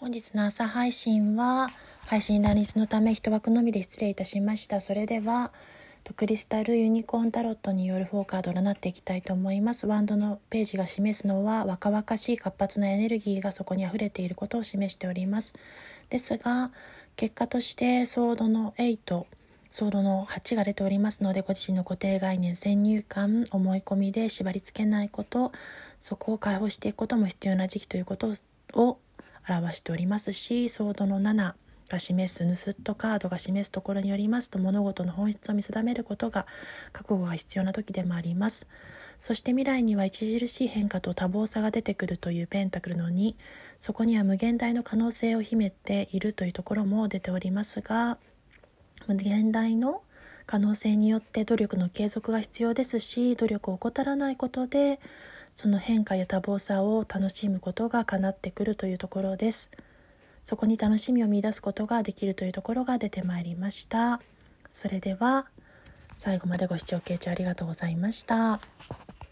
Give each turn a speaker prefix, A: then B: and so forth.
A: 本日の朝配信は配信乱立のため一枠のみで失礼いたしました。それではクリスタルユニコーンタロットによるフォーカードを占っていきたいと思います。ワンドのページが示すのは若々しい活発なエネルギーがそこに溢れていることを示しております。ですが結果としてソードの8ソードの8が出ておりますのでご自身の固定概念先入観思い込みで縛り付けないことそこを解放していくことも必要な時期ということを表しておりますしソードの7が示すヌスットカードが示すところによりますと物事の本質を見定めることが覚悟が必要な時でもあります。そして未来には著しい変化と多忙さが出てくるというペンタクルの2そこには無限大の可能性を秘めているというところも出ておりますが無限大の可能性によって努力の継続が必要ですし努力を怠らないことでその変化や多忙さを楽しむことが叶ってくるというところですそこに楽しみを見出すことができるというところが出てまいりましたそれでは最後までご視聴傾聴ありがとうございました。